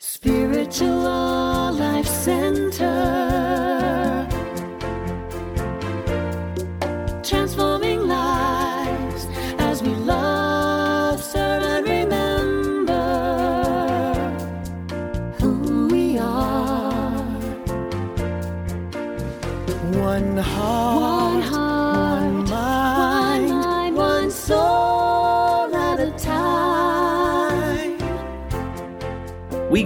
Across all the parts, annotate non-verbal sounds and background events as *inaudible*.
Spiritual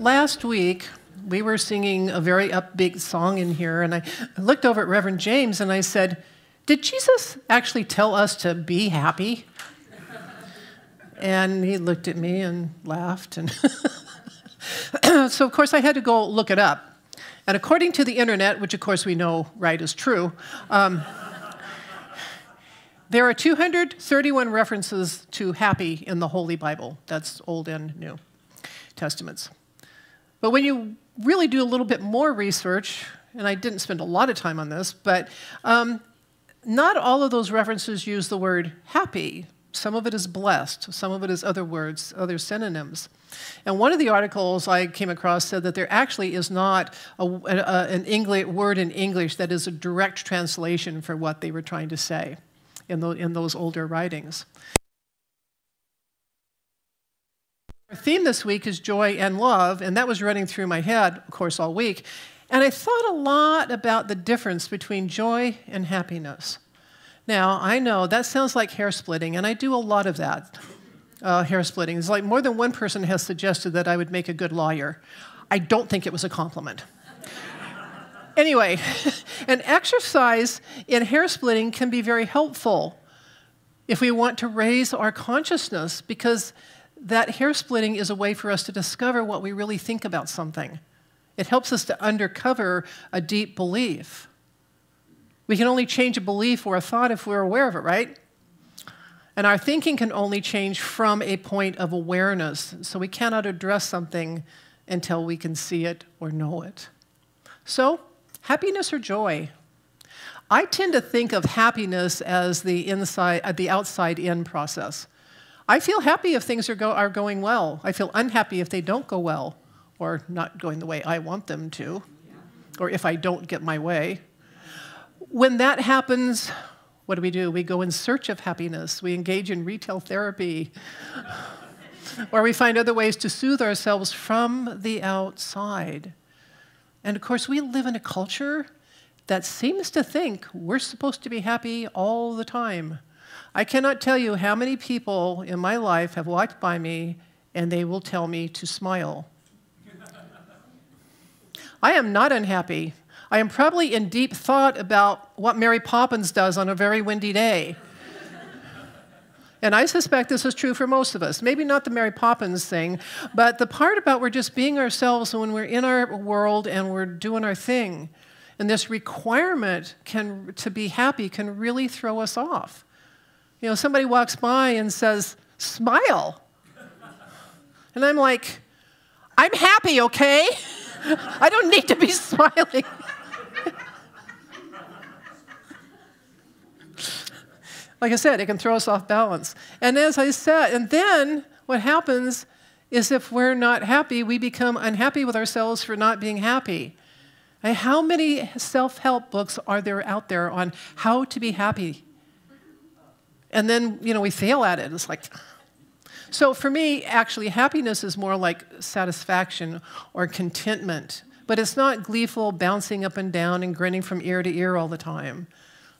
Last week, we were singing a very upbeat song in here, and I looked over at Reverend James and I said, Did Jesus actually tell us to be happy? And he looked at me and laughed. And *laughs* so, of course, I had to go look it up. And according to the internet, which of course we know right is true, um, there are 231 references to happy in the Holy Bible. That's Old and New Testaments. But when you really do a little bit more research, and I didn't spend a lot of time on this, but um, not all of those references use the word happy. Some of it is blessed, some of it is other words, other synonyms. And one of the articles I came across said that there actually is not a, a, an English, word in English that is a direct translation for what they were trying to say in, the, in those older writings. Our theme this week is joy and love, and that was running through my head, of course, all week. And I thought a lot about the difference between joy and happiness. Now, I know that sounds like hair splitting, and I do a lot of that uh, hair splitting. It's like more than one person has suggested that I would make a good lawyer. I don't think it was a compliment. anyway, *laughs* an exercise in hair splitting can be very helpful if we want to raise our consciousness because that hair splitting is a way for us to discover what we really think about something. It helps us to uncover a deep belief. We can only change a belief or a thought if we're aware of it, right? And our thinking can only change from a point of awareness. So we cannot address something until we can see it or know it. So, happiness or joy? I tend to think of happiness as the inside, uh, the outside in process. I feel happy if things are, go, are going well. I feel unhappy if they don't go well or not going the way I want them to, or if I don't get my way. When that happens, what do we do? We go in search of happiness. We engage in retail therapy, *sighs* or we find other ways to soothe ourselves from the outside. And of course, we live in a culture that seems to think we're supposed to be happy all the time. I cannot tell you how many people in my life have walked by me and they will tell me to smile. *laughs* I am not unhappy. I am probably in deep thought about what Mary Poppins does on a very windy day. and I suspect this is true for most of us. Maybe not the Mary Poppins thing, but the part about we're just being ourselves when we're in our world and we're doing our thing. And this requirement can, to be happy can really throw us off. You know, somebody walks by and says, smile. And I'm like, I'm happy, okay? *laughs* I don't need to be *laughs* smiling. like I said, it can throw us off balance. And as I said, and then what happens is if we're not happy, we become unhappy with ourselves for not being happy. How many self help books are there out there on how to be happy? And then, you know, we fail at it. It's like, so for me, actually, happiness is more like satisfaction or contentment, but it's not gleeful bouncing up and down and grinning from ear to ear all the time.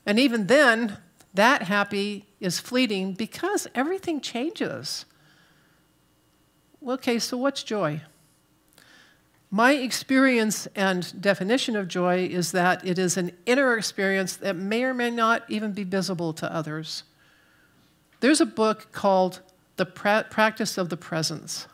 And even then, that happy is fleeting because everything changes. Okay, so what's joy? My experience and definition of joy is that it is an inner experience that may or may not even be visible to others. There's a book called The pra- Practice of the Presence.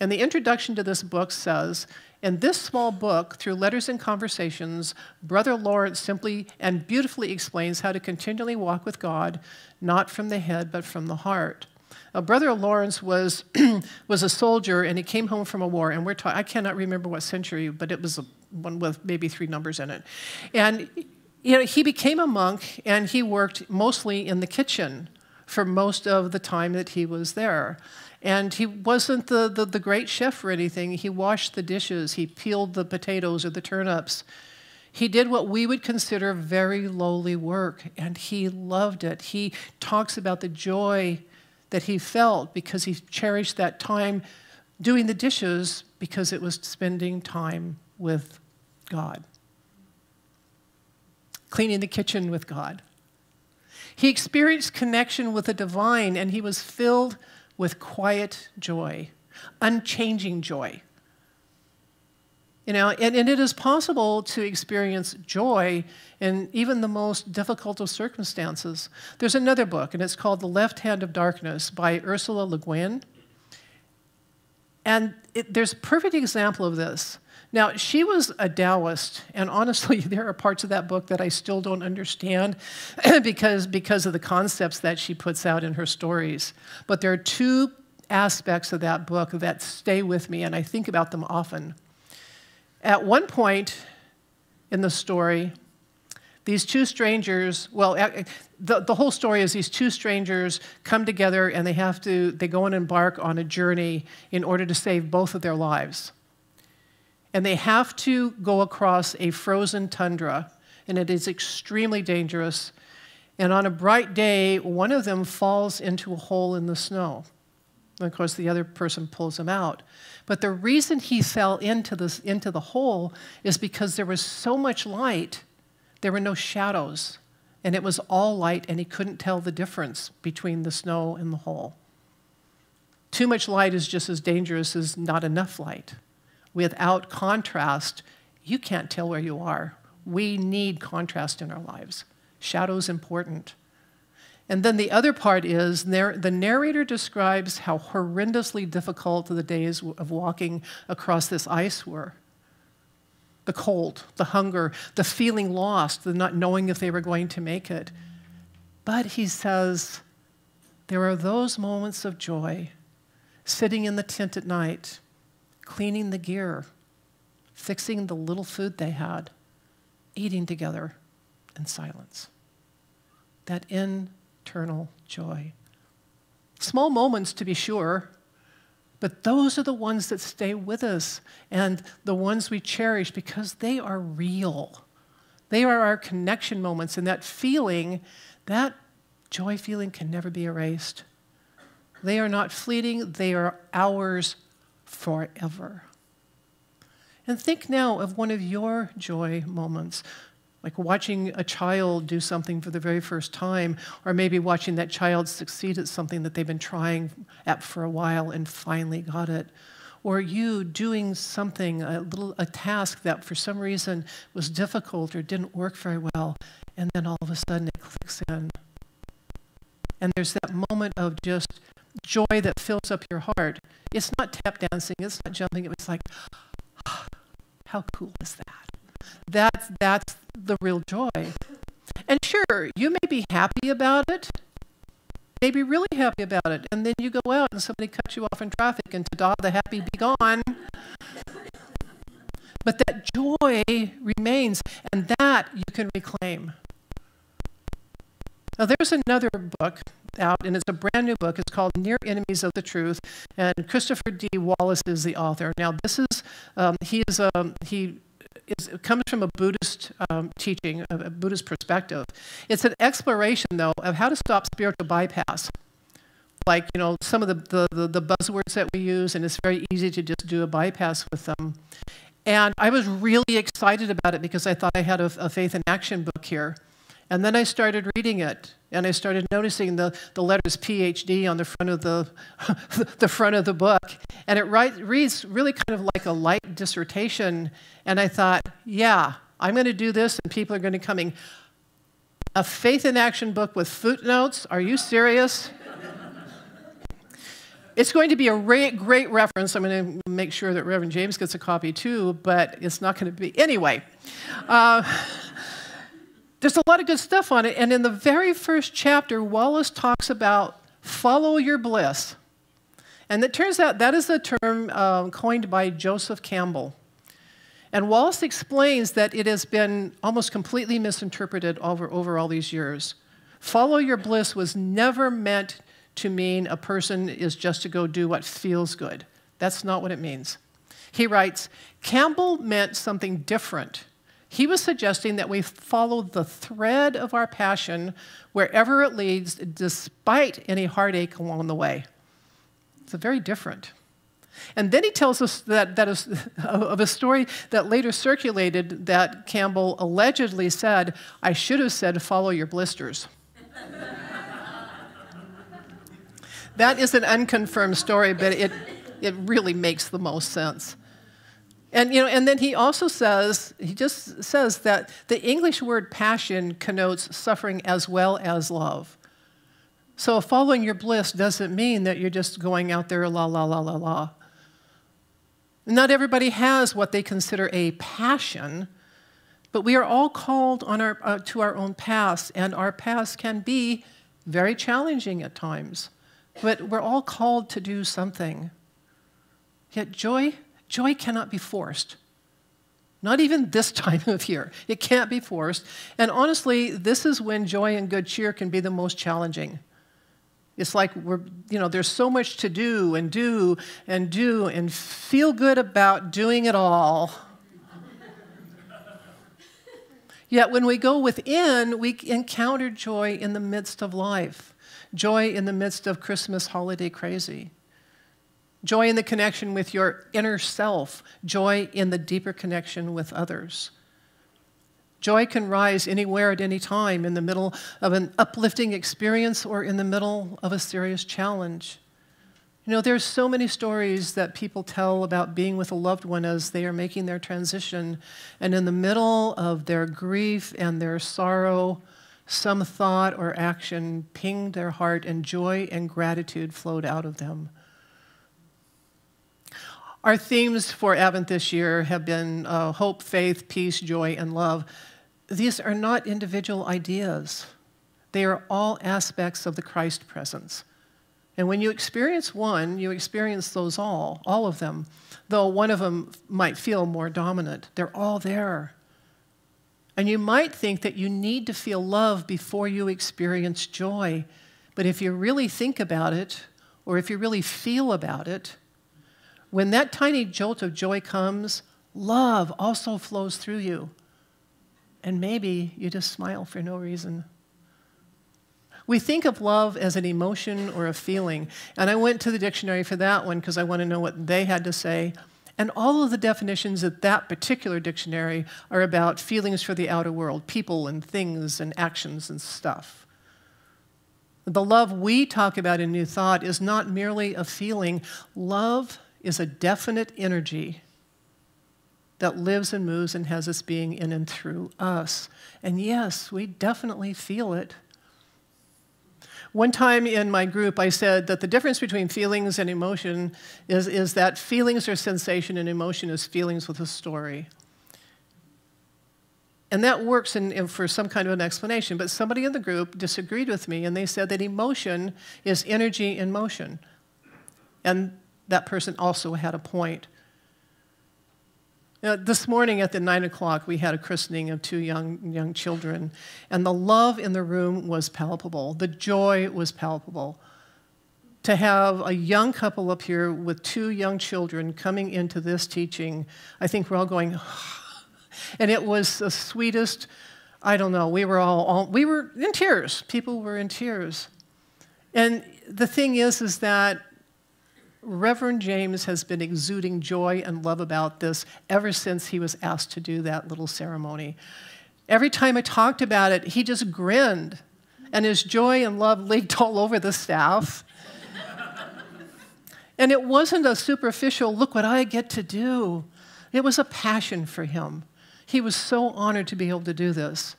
And the introduction to this book says In this small book, through letters and conversations, Brother Lawrence simply and beautifully explains how to continually walk with God, not from the head, but from the heart. Uh, Brother Lawrence was, *clears throat* was a soldier and he came home from a war, and we're I cannot remember what century, but it was one with maybe three numbers in it. And you know, he became a monk and he worked mostly in the kitchen for most of the time that he was there. And he wasn't the, the, the, great chef or anything. He washed the dishes, he peeled the potatoes or the turnips. He did what we would consider very lowly work, and he loved it. He talks about the joy that he felt because he cherished that time doing the dishes because it was spending time with God, cleaning the kitchen with God. He experienced connection with the divine and he was filled with quiet joy, unchanging joy. You know, and, and it is possible to experience joy in even the most difficult of circumstances. There's another book, and it's called The Left Hand of Darkness by Ursula Le Guin. And it, there's a perfect example of this. Now, she was a Taoist, and honestly, *laughs* there are parts of that book that I still don't understand *clears throat* because, because of the concepts that she puts out in her stories. But there are two aspects of that book that stay with me, and I think about them often. At one point in the story, these two strangers, well, the, the whole story is these two strangers come together and they have to, they go and embark on a journey in order to save both of their lives. And they have to go across a frozen tundra, and it is extremely dangerous. And on a bright day, one of them falls into a hole in the snow. And of course, the other person pulls him out. But the reason he fell into, this, into the hole is because there was so much light, there were no shadows, and it was all light, and he couldn't tell the difference between the snow and the hole. Too much light is just as dangerous as not enough light. Without contrast, you can't tell where you are. We need contrast in our lives. Shadow's important. And then the other part is the narrator describes how horrendously difficult the days of walking across this ice were. The cold, the hunger, the feeling lost, the not knowing if they were going to make it. But he says, there are those moments of joy, sitting in the tent at night, cleaning the gear, fixing the little food they had, eating together in silence. That internal joy. Small moments, to be sure, but those are the ones that stay with us and the ones we cherish because they are real. They are our connection moments, and that feeling, that joy feeling, can never be erased. They are not fleeting, they are ours forever. And think now of one of your joy moments like watching a child do something for the very first time, or maybe watching that child succeed at something that they've been trying at for a while and finally got it. Or you doing something, a little a task that for some reason was difficult or didn't work very well, and then all of a sudden it clicks in. And there's that moment of just joy that fills up your heart. It's not tap dancing, it's not jumping, it was like, ah, how cool is that? That's, that's the real joy. And sure, you may be happy about it, may be really happy about it, and then you go out and somebody cuts you off in traffic and ta-da, the happy be gone. But that joy remains, and that you can reclaim. Now, there's another book out, and it's a brand new book. It's called Near Enemies of the Truth, and Christopher D. Wallis is the author. Now, this is, um, he, is um, he is, comes from a Buddhist um, teaching, a, Buddhist perspective. It's an exploration, though, of how to stop spiritual bypass. Like, you know, some of the, the, the, the buzzwords that we use, and it's very easy to just do a bypass with them. And I was really excited about it because I thought I had a, a faith in action book here. And then I started reading it, and I started noticing the, the letters PhD on the front of the, *laughs* the front of the book. And it write, reads really kind of like a light dissertation. And I thought, yeah, I'm going to do this, and people are going to coming. A faith in action book with footnotes? Are you serious? It's going to be a re- great reference. I'm going to make sure that Reverend James gets a copy too, but it's not going to be. Anyway, uh, *laughs* there's a lot of good stuff on it. And in the very first chapter, Wallis talks about follow your bliss. And it turns out that is a term uh, coined by Joseph Campbell. And Wallis explains that it has been almost completely misinterpreted over, over all these years. Follow your bliss was never meant to mean a person is just to go do what feels good. That's not what it means. He writes Campbell meant something different. He was suggesting that we follow the thread of our passion wherever it leads, despite any heartache along the way. It's very different. And then he tells us that, that is, *laughs* of a story that later circulated that Campbell allegedly said, I should have said, follow your blisters. *laughs* that is an unconfirmed story, but it, it really makes the most sense. And, you know, and then he also says, he just says that the English word passion connotes suffering as well as love. So following your bliss doesn't mean that you're just going out there la la la la la. Not everybody has what they consider a passion, but we are all called on our, uh, to our own paths, and our paths can be very challenging at times. But we're all called to do something. Yet joy, joy cannot be forced. Not even this *laughs* time of year. It can't be forced. And honestly, this is when joy and good cheer can be the most challenging. It's like we're, you know, there's so much to do and do and do and feel good about doing it all. *laughs* Yet when we go within, we encounter joy in the midst of life joy in the midst of Christmas holiday crazy, joy in the connection with your inner self, joy in the deeper connection with others. Joy can rise anywhere at any time in the middle of an uplifting experience or in the middle of a serious challenge. You know, there's so many stories that people tell about being with a loved one as they are making their transition, and in the middle of their grief and their sorrow, some thought or action pinged their heart, and joy and gratitude flowed out of them. Our themes for Advent this year have been uh, hope, faith, peace, joy, and love. These are not individual ideas, they are all aspects of the Christ presence. And when you experience one, you experience those all, all of them, though one of them might feel more dominant. They're all there. And you might think that you need to feel love before you experience joy. But if you really think about it, or if you really feel about it, when that tiny jolt of joy comes, love also flows through you. And maybe you just smile for no reason. We think of love as an emotion or a feeling. And I went to the dictionary for that one because I want to know what they had to say. And all of the definitions of that particular dictionary are about feelings for the outer world, people and things and actions and stuff. The love we talk about in New Thought is not merely a feeling, love is a definite energy that lives and moves and has its being in and through us. And yes, we definitely feel it. One time in my group, I said that the difference between feelings and emotion is, is that feelings are sensation and emotion is feelings with a story. And that works in, in, for some kind of an explanation. But somebody in the group disagreed with me and they said that emotion is energy in motion. And that person also had a point. Uh, this morning at the nine o'clock, we had a christening of two young, young children, and the love in the room was palpable. The joy was palpable. To have a young couple up here with two young children coming into this teaching, I think we're all going, and it was the sweetest. I don't know. We were all, all we were in tears. People were in tears, and the thing is, is that Reverend James has been exuding joy and love about this ever since he was asked to do that little ceremony. Every time I talked about it, he just grinned, and his joy and love leaked all over the staff. and it wasn't a superficial, look what I get to do. It was a passion for him. He was so honored to be able to do this.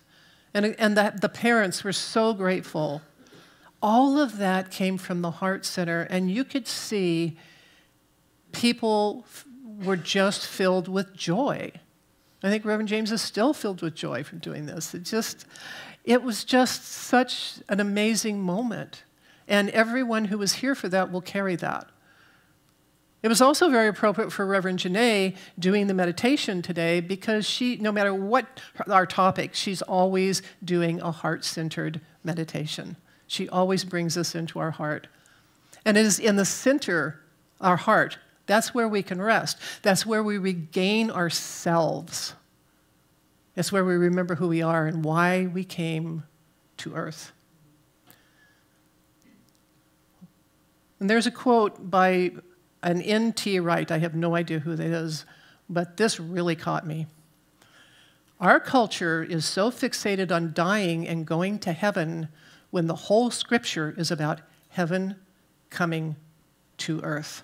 And, and that the parents were so grateful All of that came from the Heart Center, and you could see people were just filled with joy. I think Reverend James is still filled with joy from doing this. It just, it was just such an amazing moment. And everyone who was here for that will carry that. It was also very appropriate for Reverend Janae doing the meditation today because she, no matter what our topic, she's always doing a heart centered meditation. She always brings us into our heart. And it is in the center, our heart, that's where we can rest. That's where we regain ourselves. It's where we remember who we are and why we came to earth. And there's a quote by an N.T. Wright. I have no idea who that is, but this really caught me. Our culture is so fixated on dying and going to heaven when the whole scripture is about heaven coming to earth.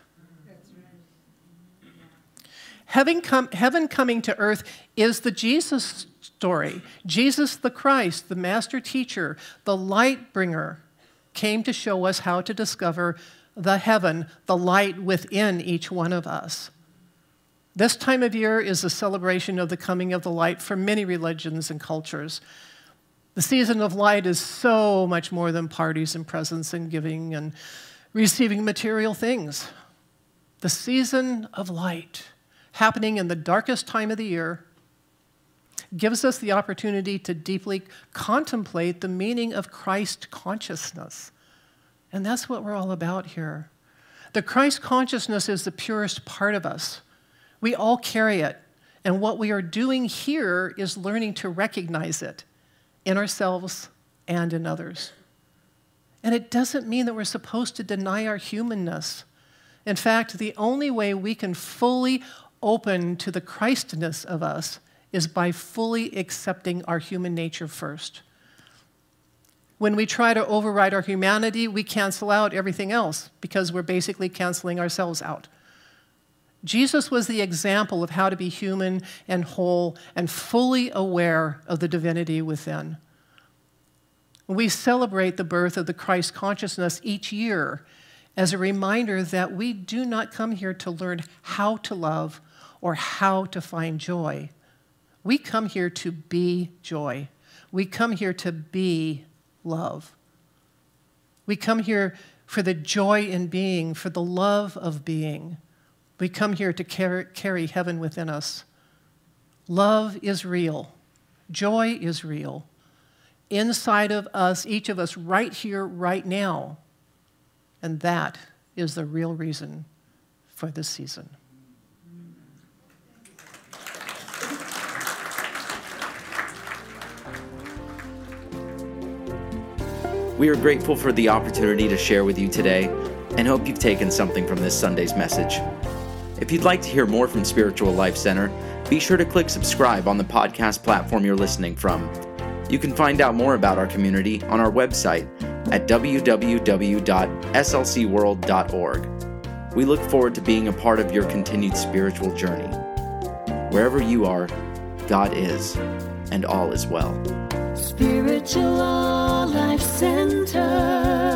Heaven, com- heaven coming to earth is the Jesus story. Jesus the Christ, the master teacher, the light bringer, came to show us how to discover the heaven, the light within each one of us. This time of year is a celebration of the coming of the light for many religions and cultures. The season of light is so much more than parties and presents and giving and receiving material things. The season of light happening in the darkest time of the year, gives us the opportunity to deeply contemplate the meaning of Christ consciousness. And that's what we're all about here. The Christ consciousness is the purest part of us. We all carry it. And what we are doing here is learning to recognize it in ourselves and in others. And it doesn't mean that we're supposed to deny our humanness. In fact, the only way we can fully open to the Christness of us is by fully accepting our human nature first. When we try to override our humanity, we cancel out everything else because we're basically canceling ourselves out. Jesus was the example of how to be human and whole and fully aware of the divinity within. We celebrate the birth of the Christ consciousness each year as a reminder that we do not come here to learn how to love or how to find joy. We come here to be joy. We come here to be love. We come here for the joy in being, for the love of being. We come here to carry, heaven within us. Love is real. Joy is real. Inside of us, each of us, right here, right now. And that is the real reason for this season. We are grateful for the opportunity to share with you today and hope you've taken something from this Sunday's message. If you'd like to hear more from Spiritual Life Center, be sure to click subscribe on the podcast platform you're listening from. You can find out more about our community on our website at www.slcworld.org. We look forward to being a part of your continued spiritual journey. Wherever you are, God is, and all is well. Spiritual Life Center.